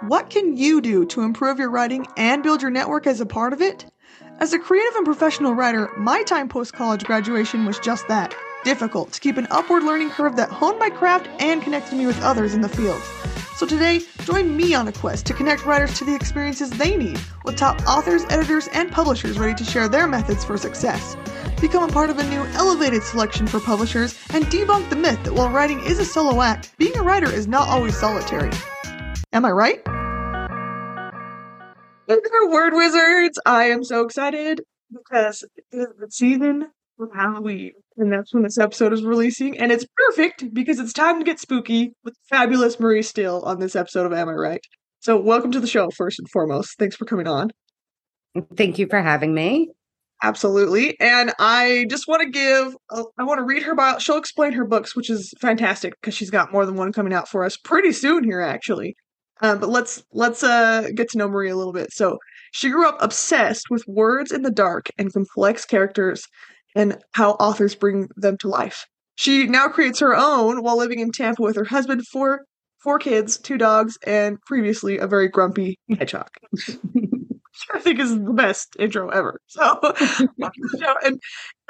What can you do to improve your writing and build your network as a part of it? As a creative and professional writer, my time post college graduation was just that difficult to keep an upward learning curve that honed my craft and connected me with others in the field. So today, join me on a quest to connect writers to the experiences they need with top authors, editors, and publishers ready to share their methods for success. Become a part of a new elevated selection for publishers and debunk the myth that while writing is a solo act, being a writer is not always solitary. Am I right? Word Wizards! I am so excited because it is the season of Halloween, and that's when this episode is releasing, and it's perfect because it's time to get spooky with fabulous Marie Still on this episode of Am I Write? So, welcome to the show, first and foremost. Thanks for coming on. Thank you for having me. Absolutely. And I just want to give, uh, I want to read her bio. She'll explain her books, which is fantastic because she's got more than one coming out for us pretty soon here, actually. Um, but let's let's uh, get to know Marie a little bit. So she grew up obsessed with words in the dark and complex characters, and how authors bring them to life. She now creates her own while living in Tampa with her husband, four four kids, two dogs, and previously a very grumpy hedgehog. I think is the best intro ever. So, and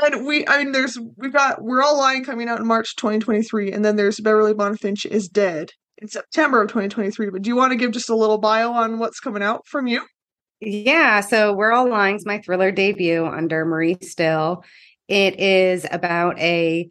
and we, I mean, there's we've got we're all lying coming out in March 2023, and then there's Beverley Bonnefinche is dead in September of 2023. But do you want to give just a little bio on what's coming out from you? Yeah, so We're All Lying's my thriller debut under Marie Still. It is about a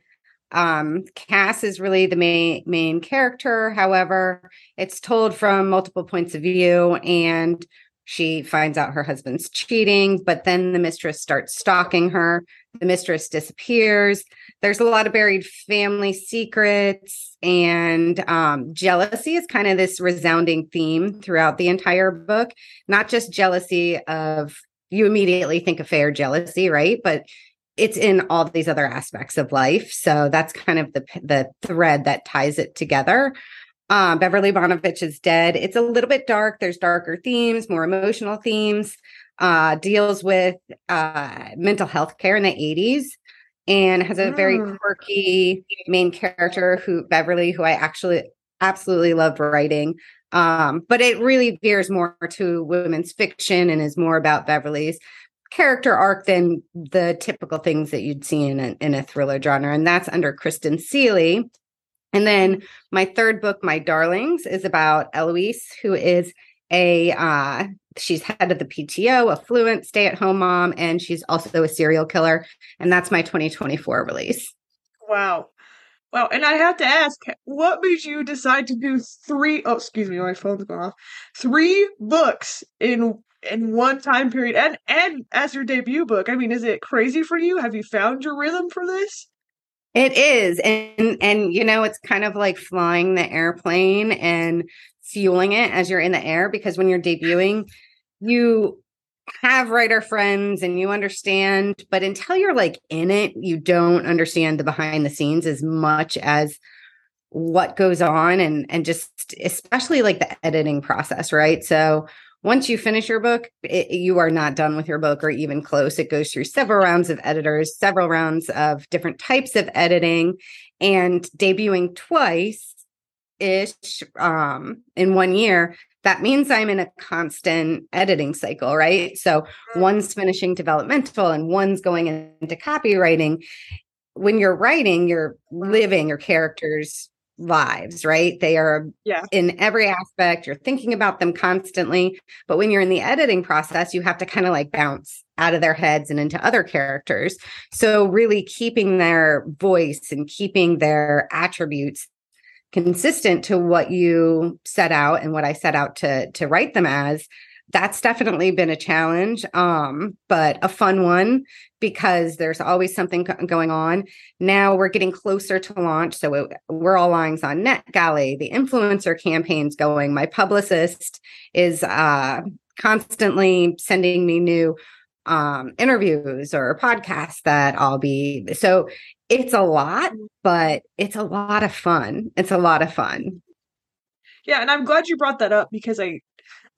um, Cass is really the main main character. However, it's told from multiple points of view, and she finds out her husband's cheating, but then the mistress starts stalking her. The mistress disappears. There's a lot of buried family secrets, and um, jealousy is kind of this resounding theme throughout the entire book. Not just jealousy of you immediately think of fair jealousy, right? But it's in all these other aspects of life. So that's kind of the the thread that ties it together. Um, Beverley Bonnefinche is dead. It's a little bit dark. There's darker themes, more emotional themes. Uh, deals with uh, mental health care in the 80s and has a very mm. quirky main character who Beverley, who I actually absolutely loved writing. Um, but it really veers more to women's fiction and is more about Beverley's character arc than the typical things that you'd see in a, in a thriller genre. And that's under Kristen Seeley. And then my third book, My Darlings, is about Eloise, who is a uh, she's head of the PTO, a fluent stay-at-home mom, and she's also a serial killer. And that's my 2024 release. Wow. Wow. And I have to ask, what made you decide to do three oh excuse me, my phone's going off. Three books in in one time period and and as your debut book. I mean, is it crazy for you? Have you found your rhythm for this? It is. And and you know, it's kind of like flying the airplane and fueling it as you're in the air because when you're debuting, you have writer friends and you understand, but until you're like in it, you don't understand the behind the scenes as much as what goes on and and just especially like the editing process, right? So once you finish your book, it, you are not done with your book or even close. It goes through several rounds of editors, several rounds of different types of editing, and debuting twice ish um, in one year. That means I'm in a constant editing cycle, right? So one's finishing developmental and one's going into copywriting. When you're writing, you're living your characters lives, right? They are yeah. in every aspect. You're thinking about them constantly. But when you're in the editing process, you have to kind of like bounce out of their heads and into other characters. So, really keeping their voice and keeping their attributes consistent to what you set out and what I set out to to write them as that's definitely been a challenge um but a fun one because there's always something going on. Now we're getting closer to launch so it, We're All Lying's on NetGalley the influencer campaigns going. My publicist is uh constantly sending me new um interviews or podcasts that I'll be so it's a lot mm. but it's a lot of fun. It's a lot of fun. Yeah and i'm glad you brought that up because i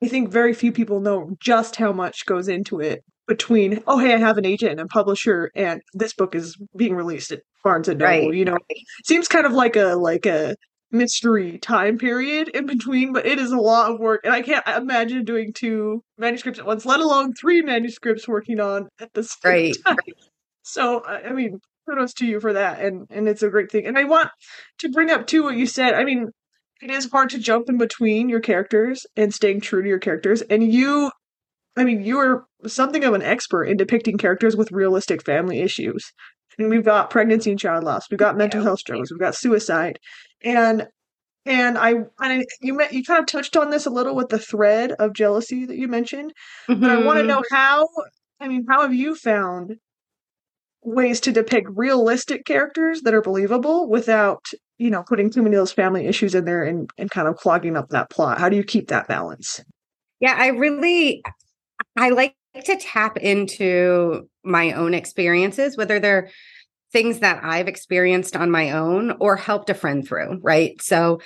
I think very few people know just how much goes into it between oh hey I have an agent and a publisher and this book is being released at Barnes and Noble. Right. You know, seems kind of like a like a mystery time period in between, but it is a lot of work, and I can't imagine doing two manuscripts at once, let alone three manuscripts working on at the same right. time. So, I mean, kudos to you for that, and and it's a great thing. And I want to bring up too what you said. I mean, it is hard to jump in between your characters and staying true to your characters, and you. I mean, you are something of an expert in depicting characters with realistic family issues. And we've got pregnancy and child loss, we've got mental health struggles, we've got suicide, and and I and you met you kind of touched on this a little with the thread of jealousy that you mentioned, mm-hmm. but I want to know how. I mean, how have you found ways to depict realistic characters that are believable without you know putting too many of those family issues in there and and kind of clogging up that plot? How do you keep that balance? Yeah, I really I like to tap into my own experiences, whether they're things that I've experienced on my own or helped a friend through, right? So,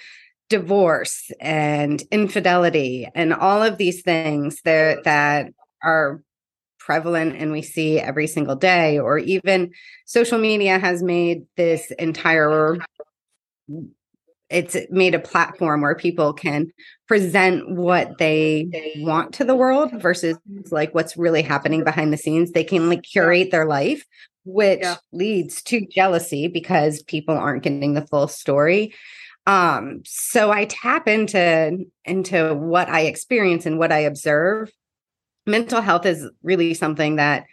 divorce and infidelity and all of these things that that are prevalent and we see every single day or even social media has made this entire it's made a platform where people can present what they want to the world versus like what's really happening behind the scenes. They can like curate their life which yeah. leads to jealousy because people aren't getting the full story. Um so i tap into into what i experience and what i observe. Mental health is really something that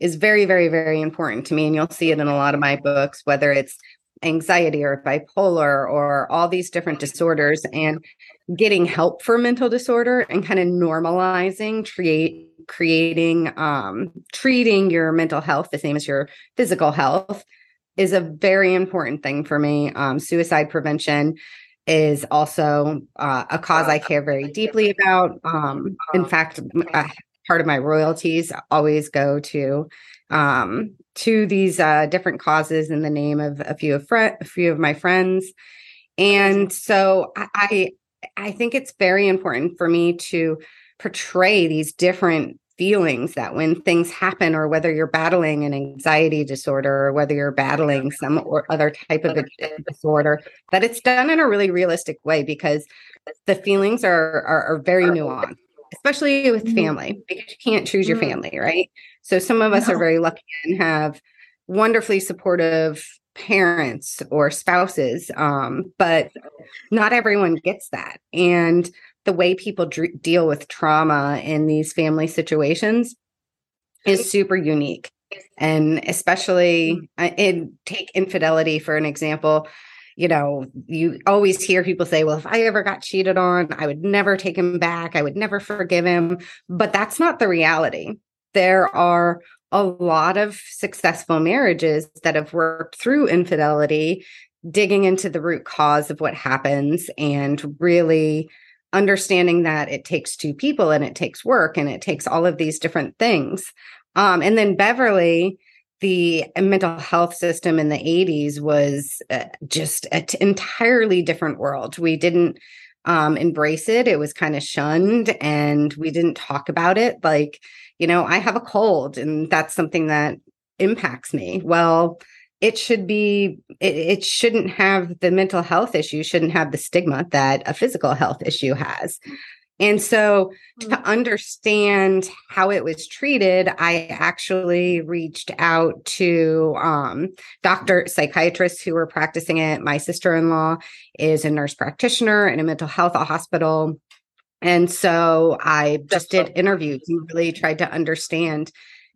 is very very very important to me and you'll see it in a lot of my books whether it's anxiety or bipolar or all these different disorders and getting help for mental disorder and kind of normalizing create creating um treating your mental health the same as your physical health is a very important thing for me um suicide prevention is also uh, a cause I care very deeply about. Um, in fact, uh, part of my royalties always go to um, to these uh, different causes in the name of a few of fr- a few of my friends, and so I I think it's very important for me to portray these different feelings that when things happen or whether you're battling an anxiety disorder or whether you're battling some or other type of disorder that it's done in a really realistic way because the feelings are are, are very nuanced especially with mm-hmm. family because you can't choose your mm-hmm. family, right? So some of us no. are very lucky and have wonderfully supportive parents or spouses, um, but not everyone gets that. And the way people d- deal with trauma in these family situations is super unique. And especially mm. in take infidelity for an example, you know, you always hear people say, well, if I ever got cheated on, I would never take him back. I would never forgive him. But that's not the reality. There are a lot of successful marriages that have worked through infidelity, digging into the root cause of what happens and really understanding that it takes two people and it takes work and it takes all of these different things. Um, and then Beverley, the mental health system in the 80s was uh, just an entirely different world. We didn't um, embrace it. It was kind of shunned and we didn't talk about it. Like, you know, I have a cold and that's something that impacts me. Well, it should be, it, it shouldn't have the mental health issue, shouldn't have the stigma that a physical health issue has. And so to mm. understand how it was treated, I actually reached out to um, doctor psychiatrists who were practicing it. My sister in law is a nurse practitioner in a mental health hospital. And so I just did interviews and really tried to understand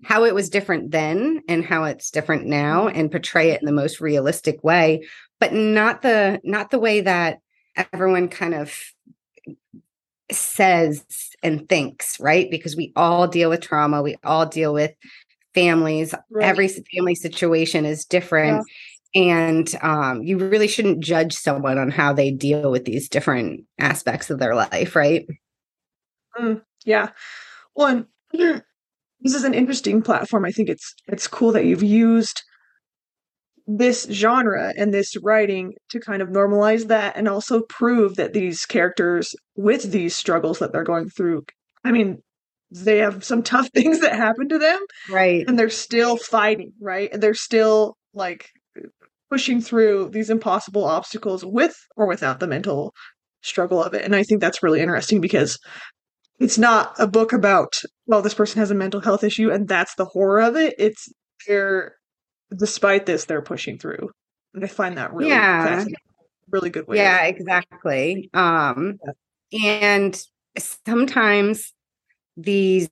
how it was different then and how it's different now mm. and portray it in the most realistic way, but not the not the way that everyone kind of says and thinks, right? Because we all deal with trauma, we all deal with families. Right. Every family situation is different. Yeah. And um, you really shouldn't judge someone on how they deal with these different aspects of their life, right? Mm, yeah. One, this is an interesting platform. I think it's it's cool that you've used this genre and this writing to kind of normalize that and also prove that these characters with these struggles that they're going through i mean they have some tough things that happen to them right and they're still fighting right and they're still like pushing through these impossible obstacles with or without the mental struggle of it. And I think that's really interesting because it's not a book about, well, this person has a mental health issue and that's the horror of it. It's they're, despite this, they're pushing through. And I find that really yeah. really good way. Yeah, exactly. Um, yeah. and sometimes these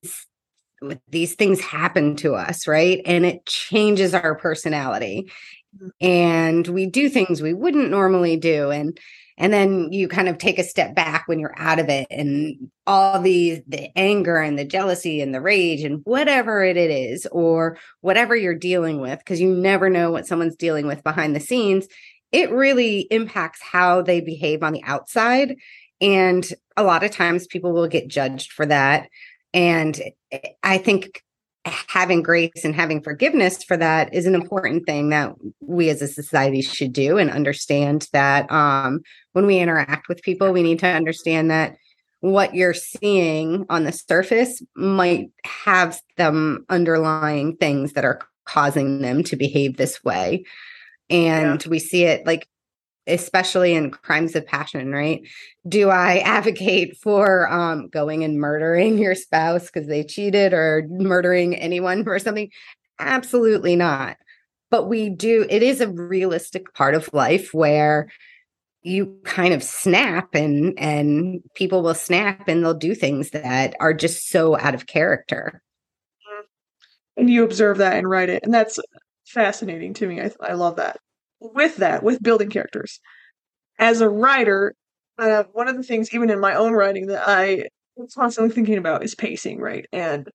these things happen to us, right? And it changes our personality. Mm-hmm. And we do things we wouldn't normally do. And and then you kind of take a step back when you're out of it and all the the anger and the jealousy and the rage and whatever it is or whatever you're dealing with because you never know what someone's dealing with behind the scenes it really impacts how they behave on the outside. And a lot of times people will get judged for that. And I think having grace and having forgiveness for that is an important thing that we as a society should do and understand that um, when we interact with people, we need to understand that what you're seeing on the surface might have them underlying things that are causing them to behave this way. And yeah. we see it like especially in crimes of passion, right? Do I advocate for um, going and murdering your spouse because they cheated or murdering anyone for something? Absolutely not. But we do, it is a realistic part of life where you kind of snap and and people will snap and they'll do things that are just so out of character and you observe that and write it and that's fascinating to me i, I love that with that, with building characters, as a writer, uh, one of the things, even in my own writing, that I am constantly thinking about is pacing, right? And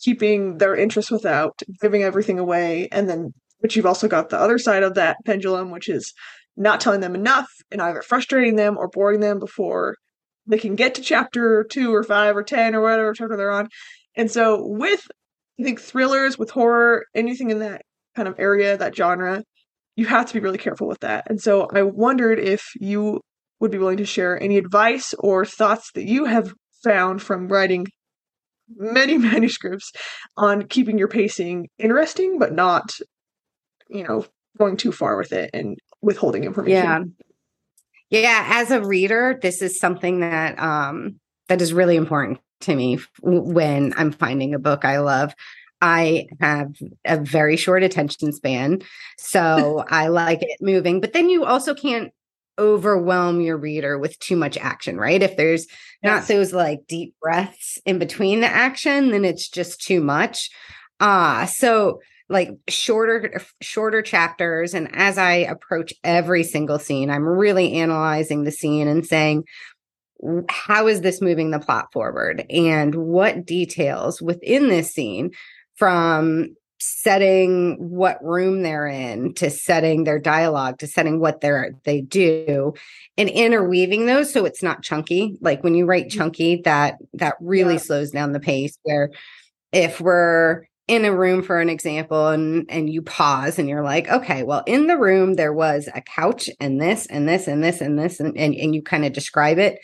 keeping their interest without giving everything away. And then, but you've also got the other side of that pendulum, which is not telling them enough and either frustrating them or boring them before they can get to chapter two or five or 10 or whatever chapter they're on. And so, with I think thrillers, with horror, anything in that kind of area, that genre, you have to be really careful with that. And so I wondered if you would be willing to share any advice or thoughts that you have found from writing many manuscripts on keeping your pacing interesting, but not, you know, going too far with it and withholding information. Yeah. Yeah. As a reader, this is something that, um, that is really important to me when I'm finding a book I love. I have a very short attention span. So I like it moving. But then you also can't overwhelm your reader with too much action, right? If there's yes. not those like deep breaths in between the action, then it's just too much. Ah, uh, so like shorter shorter chapters and as I approach every single scene, I'm really analyzing the scene and saying how is this moving the plot forward and what details within this scene from setting what room they're in to setting their dialogue to setting what they're they do and interweaving those so it's not chunky like when you write mm-hmm. chunky that that really yeah. slows down the pace where if we're in a room for an example and and you pause and you're like okay well in the room there was a couch and this and this and this and this and and, and you kind of describe it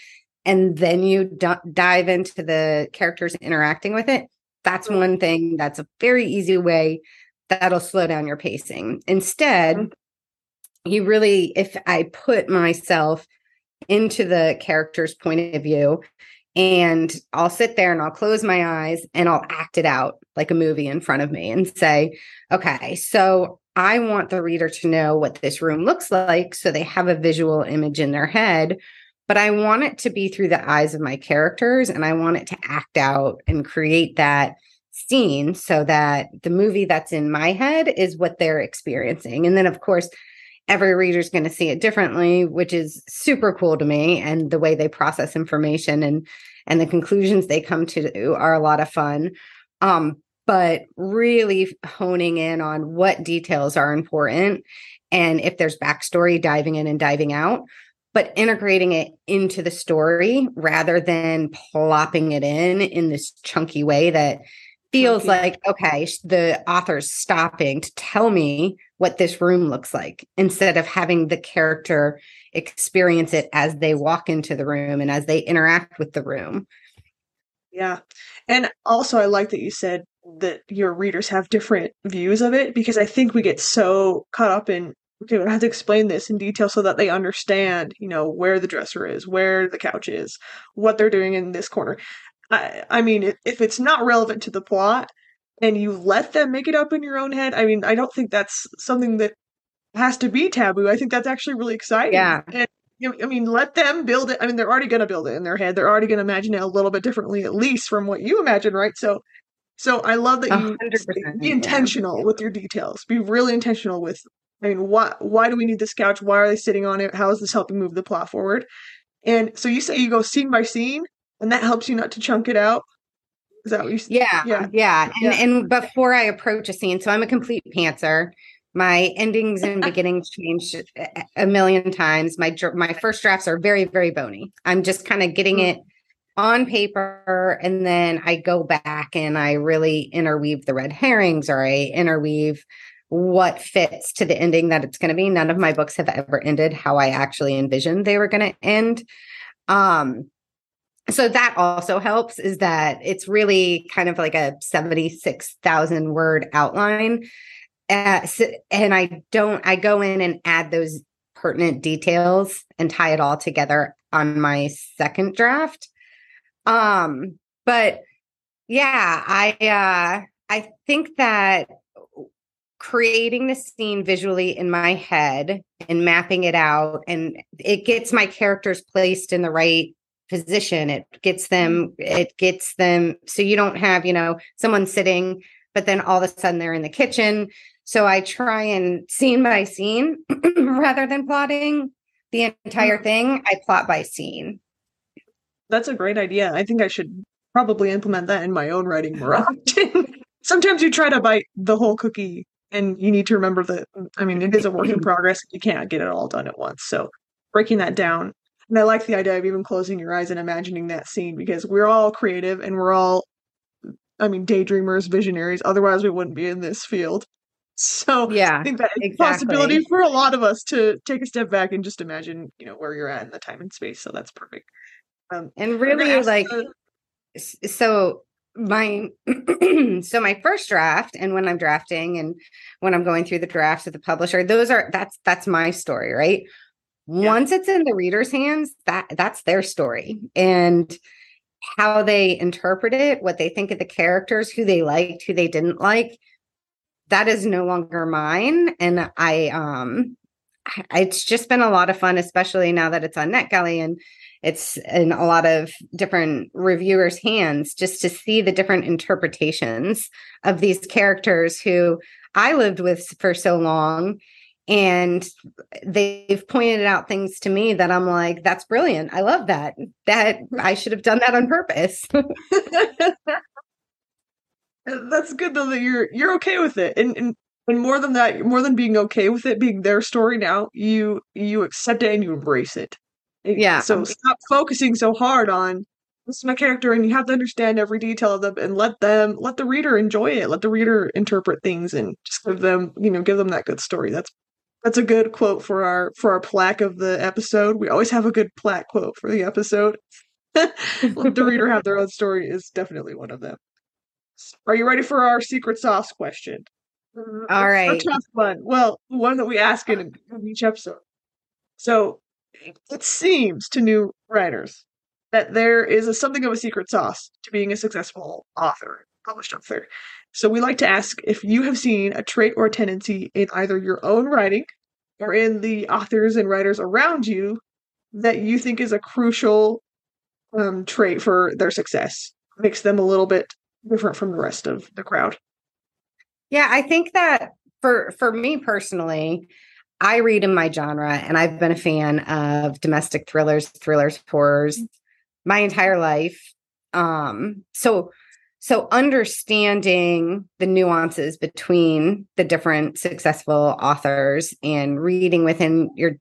and then you d- dive into the characters interacting with it that's one thing that's a very easy way that'll slow down your pacing. Instead, mm-hmm. you really, if I put myself into the character's point of view and I'll sit there and I'll close my eyes and I'll act it out like a movie in front of me and say, okay, so I want the reader to know what this room looks like so they have a visual image in their head but I want it to be through the eyes of my characters and I want it to act out and create that scene so that the movie that's in my head is what they're experiencing. And then, of course, every reader's going to see it differently, which is super cool to me. And the way they process information and and the conclusions they come to are a lot of fun. Um, but really honing in on what details are important and if there's backstory, diving in and diving out but integrating it into the story rather than plopping it in in this chunky way that feels like okay the author's stopping to tell me what this room looks like instead of having the character experience it as they walk into the room and as they interact with the room. Yeah. And also i like that you said that your readers have different views of it because i think we get so caught up in okay, I have to explain this in detail so that they understand, you know, where the dresser is, where the couch is, what they're doing in this corner. I, I mean, if, it's not relevant to the plot and you let them make it up in your own head, I mean, I don't think that's something that has to be taboo. I think that's actually really exciting. Yeah. And, you know, I mean, let them build it. I mean, they're already going to build it in their head. They're already going to imagine it a little bit differently, at least from what you imagine, right? So, so I love that you 100%, be yeah. intentional with your details. Be really intentional with. I mean, why why do we need this couch? Why are they sitting on it? How is this helping move the plot forward? And so you say you go scene by scene, and that helps you not to chunk it out. Is that what you? Yeah, Yeah. yeah, And Yeah. and before I approach a scene, so I'm a complete pantser. My endings and beginnings change a- a million times. My my first drafts are very very bony. I'm just kind of getting Mm. it on paper, and then I go back and I really interweave the red herrings, or I interweave what fits to the ending that it's going to be. None of my books have ever ended how I actually envisioned they were going to end. Um, so that also helps is that it's really kind of like a 76,000 word outline. Uh, so, and I don't, I go in and add those pertinent details and tie it all together on my second draft. Um, but yeah, I, uh, I think that creating the scene visually in my head and mapping it out and it gets my characters placed in the right position. It gets them mm-hmm. it gets them so you don't have you know someone sitting but then all of a sudden they're in the kitchen. So i try and scene by scene rather than plotting the entire mm-hmm. thing i plot by scene. That's a great idea. I think I should probably implement that in my own writing more often. Sometimes you try to bite the whole cookie and you need to remember that I mean it is a work in progress. You can't get it all done at once. So breaking that down. And I like the idea of even closing your eyes and imagining that scene because we're all creative and we're all I mean daydreamers, visionaries. Otherwise we wouldn't be in this field. So yeah I think that a exactly. possibility for a lot of us to take a step back and just imagine, you know, where you're at in the time and space. So that's perfect. Um, and really like the- so my so my first draft and when i'm drafting and when i'm going through the drafts of the publisher those are that's that's my story right Yeah. once it's in the reader's hands that that's their story and how they interpret it what they think of the characters who they liked who they didn't like that is no longer mine and i um it's just been a lot of fun especially now that it's on netgalley and it's in a lot of different reviewers hands just to see the different interpretations of these characters who i lived with for so long. And they've pointed out things to me that i'm like that's brilliant. I love that. That i should have done that on purpose. That's good though that you're you're okay with it, and, and and more than that, more than being okay with it being their story now, you you accept it and you embrace it. Yeah. So stop focusing so hard on this is my character, and you have to understand every detail of them, and let them let the reader enjoy it. Let the reader interpret things, and just give them you know give them that good story. That's that's a good quote for our for our plaque of the episode. We always have a good plaque quote for the episode. let the reader have their own story is definitely one of them. Are you ready for our secret sauce question? All right. It's a right. tough one. Well, one that we ask in, in each episode. So it seems to new writers that there is a, something of a secret sauce to being a successful author, published author. So we like to ask if you have seen a trait or a tendency in either your own writing or in the authors and writers around you that you think is a crucial um, trait for their success, makes them a little bit different from the rest of the crowd. Yeah, I think that for for me personally, I read in my genre and I've been a fan of domestic thrillers, thrillers, horrors my entire life. Um so so understanding the nuances between the different successful authors and reading within your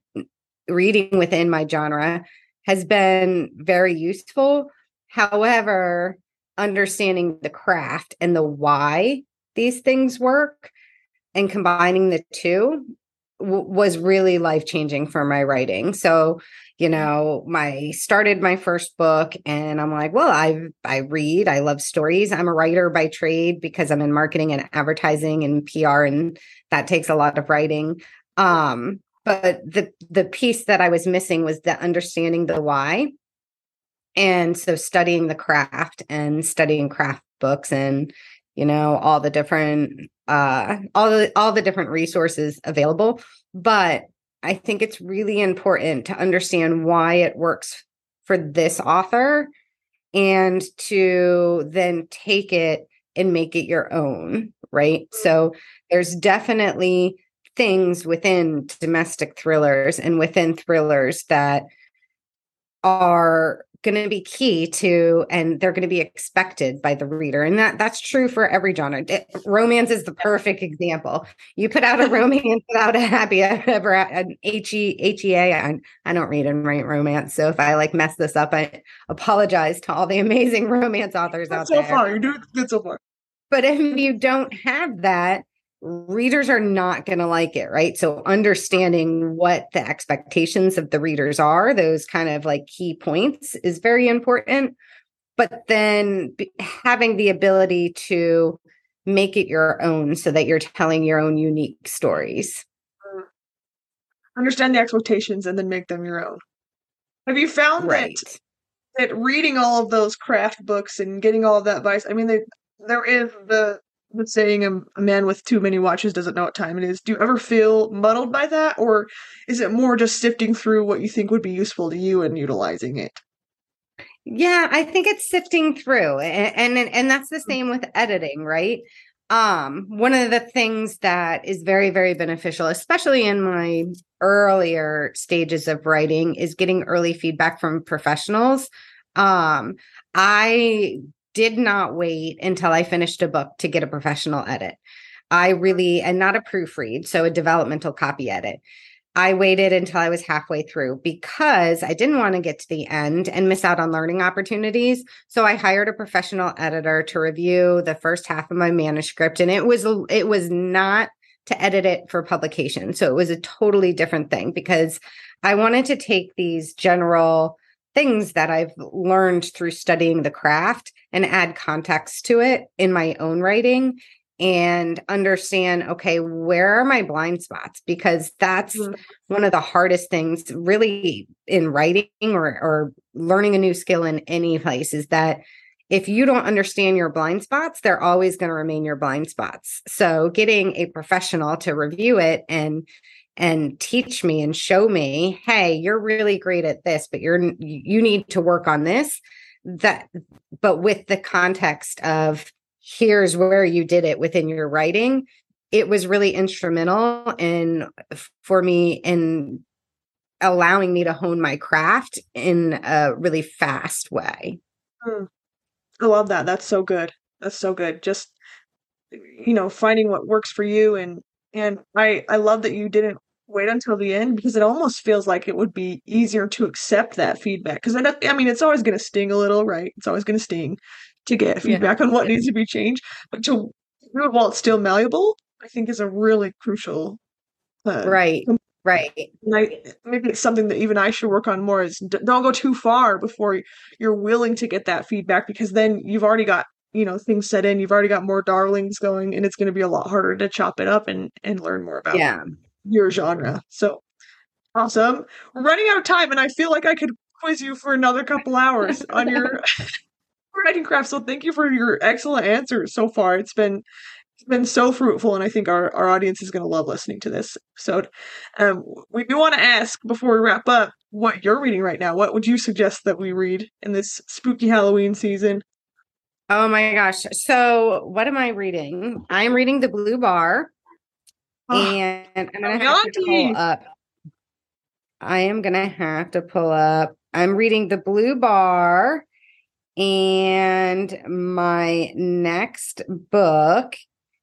reading within my genre has been very useful. However, understanding the craft and the why these things work and combining the two w- was really life changing for my writing. So, you know, my started my first book and I'm like, well, I I read, I love stories. I'm a writer by trade because I'm in marketing and advertising and PR and that takes a lot of writing. Um, but the the piece that I was missing was the understanding the why. And so studying the craft and studying craft books and you know all the different uh all the all the different resources available but i think it's really important to understand why it works for this author and to then take it and make it your own right? So there's definitely things within domestic thrillers and within thrillers that are going to be key to and they're going to be expected by the reader. And that that's true for every genre. Romance is the perfect example. You put out a romance without a happy ever an he hea I, I don't read and write romance so if i like mess this up i apologize to all the amazing romance authors out so there. so far you're doing good so far. But if you don't have that readers are not going to like it, right? So understanding what the expectations of the readers are, those kind of like key points is very important. But then having the ability to make it your own so that you're telling your own unique stories. Mm. Understand the expectations and then make them your own. Have you found right. that that reading all of those craft books and getting all of that advice? I mean, they, there is the the saying a, a man with too many watches doesn't know what time it is. Do you ever feel muddled by that, or is it more just sifting through what you think would be useful to you and utilizing it? Yeah, I think it's sifting through, and and, and that's the mm. same with editing, right? Um, one of the things that is very very beneficial, especially in my earlier stages of writing, is getting early feedback from professionals. Um, I did not wait until I finished a book to get a professional edit. I really, and not a proofread, so a developmental copy edit. I waited until I was halfway through because I didn't want to get to the end and miss out on learning opportunities. So I hired a professional editor to review the first half of my manuscript and it was it was not to edit it for publication. So it was a totally different thing because I wanted to take these general things that I've learned through studying the craft and add context to it in my own writing and understand okay where are my blind spots because that's mm-hmm. one of the hardest things really in writing or or learning a new skill in any place is that if you don't understand your blind spots they're always going to remain your blind spots so getting a professional to review it and and teach me and show me, hey, you're really great at this, but you're you need to work on this. That but with the context of here's where you did it within your writing, it was really instrumental in for me in allowing me to hone my craft in a really fast way. Mm. I love that. That's so good. That's so good. Just you know, finding what works for you and and I I love that you didn't wait until the end because it almost feels like it would be easier to accept that feedback. Because I, I mean it's always going to sting a little right? It's always going to sting to get feedback yeah. on what needs to be changed but to do it while it's still malleable i think is a really crucial uh, right right. I, maybe it's something that even i should work on more is d- don't go too far before you're willing to get that feedback because then you've already got you know things set in you've already got more darlings going and it's going to be a lot harder to chop it up and and learn more about yeah your genre. So awesome. We're running out of time, and I feel like I could quiz you for another couple hours on your writing craft. So thank you for your excellent answers so far. It's been it's been so fruitful, and I think our, our audience is going to love listening to this episode. Um, we do want to ask before we wrap up what you're reading right now. What would you suggest that we read in this spooky Halloween season? Oh my gosh. So, what am I reading? I'm reading The Blue Bar and I'm gonna have to pull up. I am gonna have to pull up. I'm reading the Blue Bar, and my next book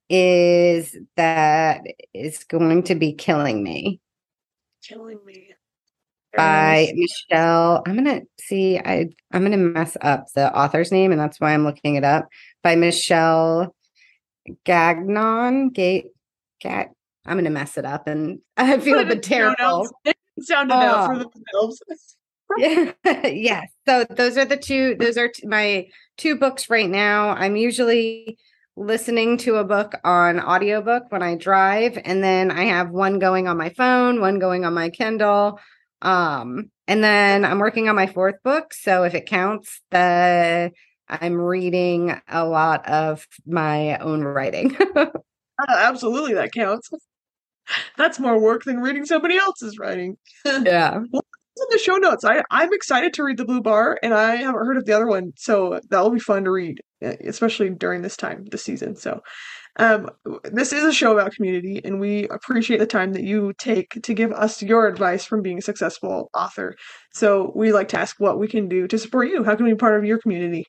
is that is going to be killing me. Killing me by Michelle. I'm gonna see. I I'm gonna mess up the author's name, and that's why I'm looking it up. By Michelle Gagnon. Gate. Gat. I'm going to mess it up and I feel a bit terrible. Sound enough for themselves. yeah. yeah. So those are the two, those are t- my two books right now. I'm usually listening to a book on audiobook when I drive and then I have one going on my phone, one going on my Kindle. Um and then I'm working on my fourth book, so if it counts, the I'm reading a lot of my own writing. Uh, absolutely, that counts. That's more work than reading somebody else's writing. yeah. Well, in the show notes. I I'm excited to read the Blue Bar, and I haven't heard of the other one, so that will be fun to read, e- especially during this time, this season. So, um, this is a show about community, and we appreciate the time that you take to give us your advice from being a successful author. So, we like to ask what we can do to support you. How can we be part of your community?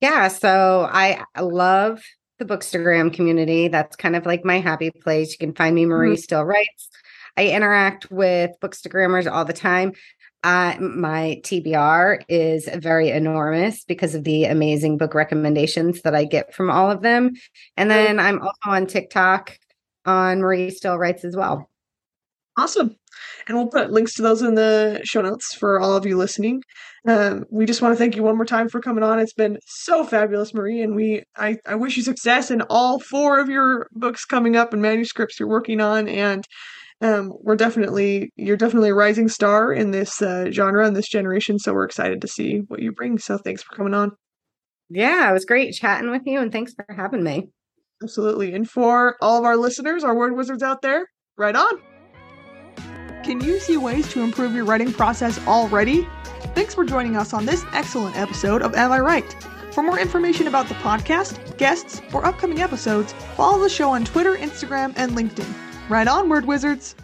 Yeah, so I love the Bookstagram community. That's kind of like my happy place. You can find me Marie Mhm. Still Writes. I interact with Bookstagrammers all the time. Uh, my TBR is very enormous because of the amazing book recommendations that I get from all of them. And then I'm also on TikTok on Marie Still Writes as well. Awesome. And we'll put links to those in the show notes for all of you listening. Um, we just want to thank you one more time for coming on. It's been so fabulous, Marie, and we I, I wish you success in all four of your books coming up and manuscripts you're working on. And um, we're definitely you're definitely a rising star in this uh, genre and this generation. So we're excited to see what you bring. So thanks for coming on. Yeah, it was great chatting with you and thanks for having me. Absolutely. And for all of our listeners, our word wizards out there, right on. Can you see ways to improve your writing process already? Thanks for joining us on this excellent episode of Am I Write? For more information about the podcast, guests, or upcoming episodes, follow the show on Twitter, Instagram, and LinkedIn. Right on, Word Wizards!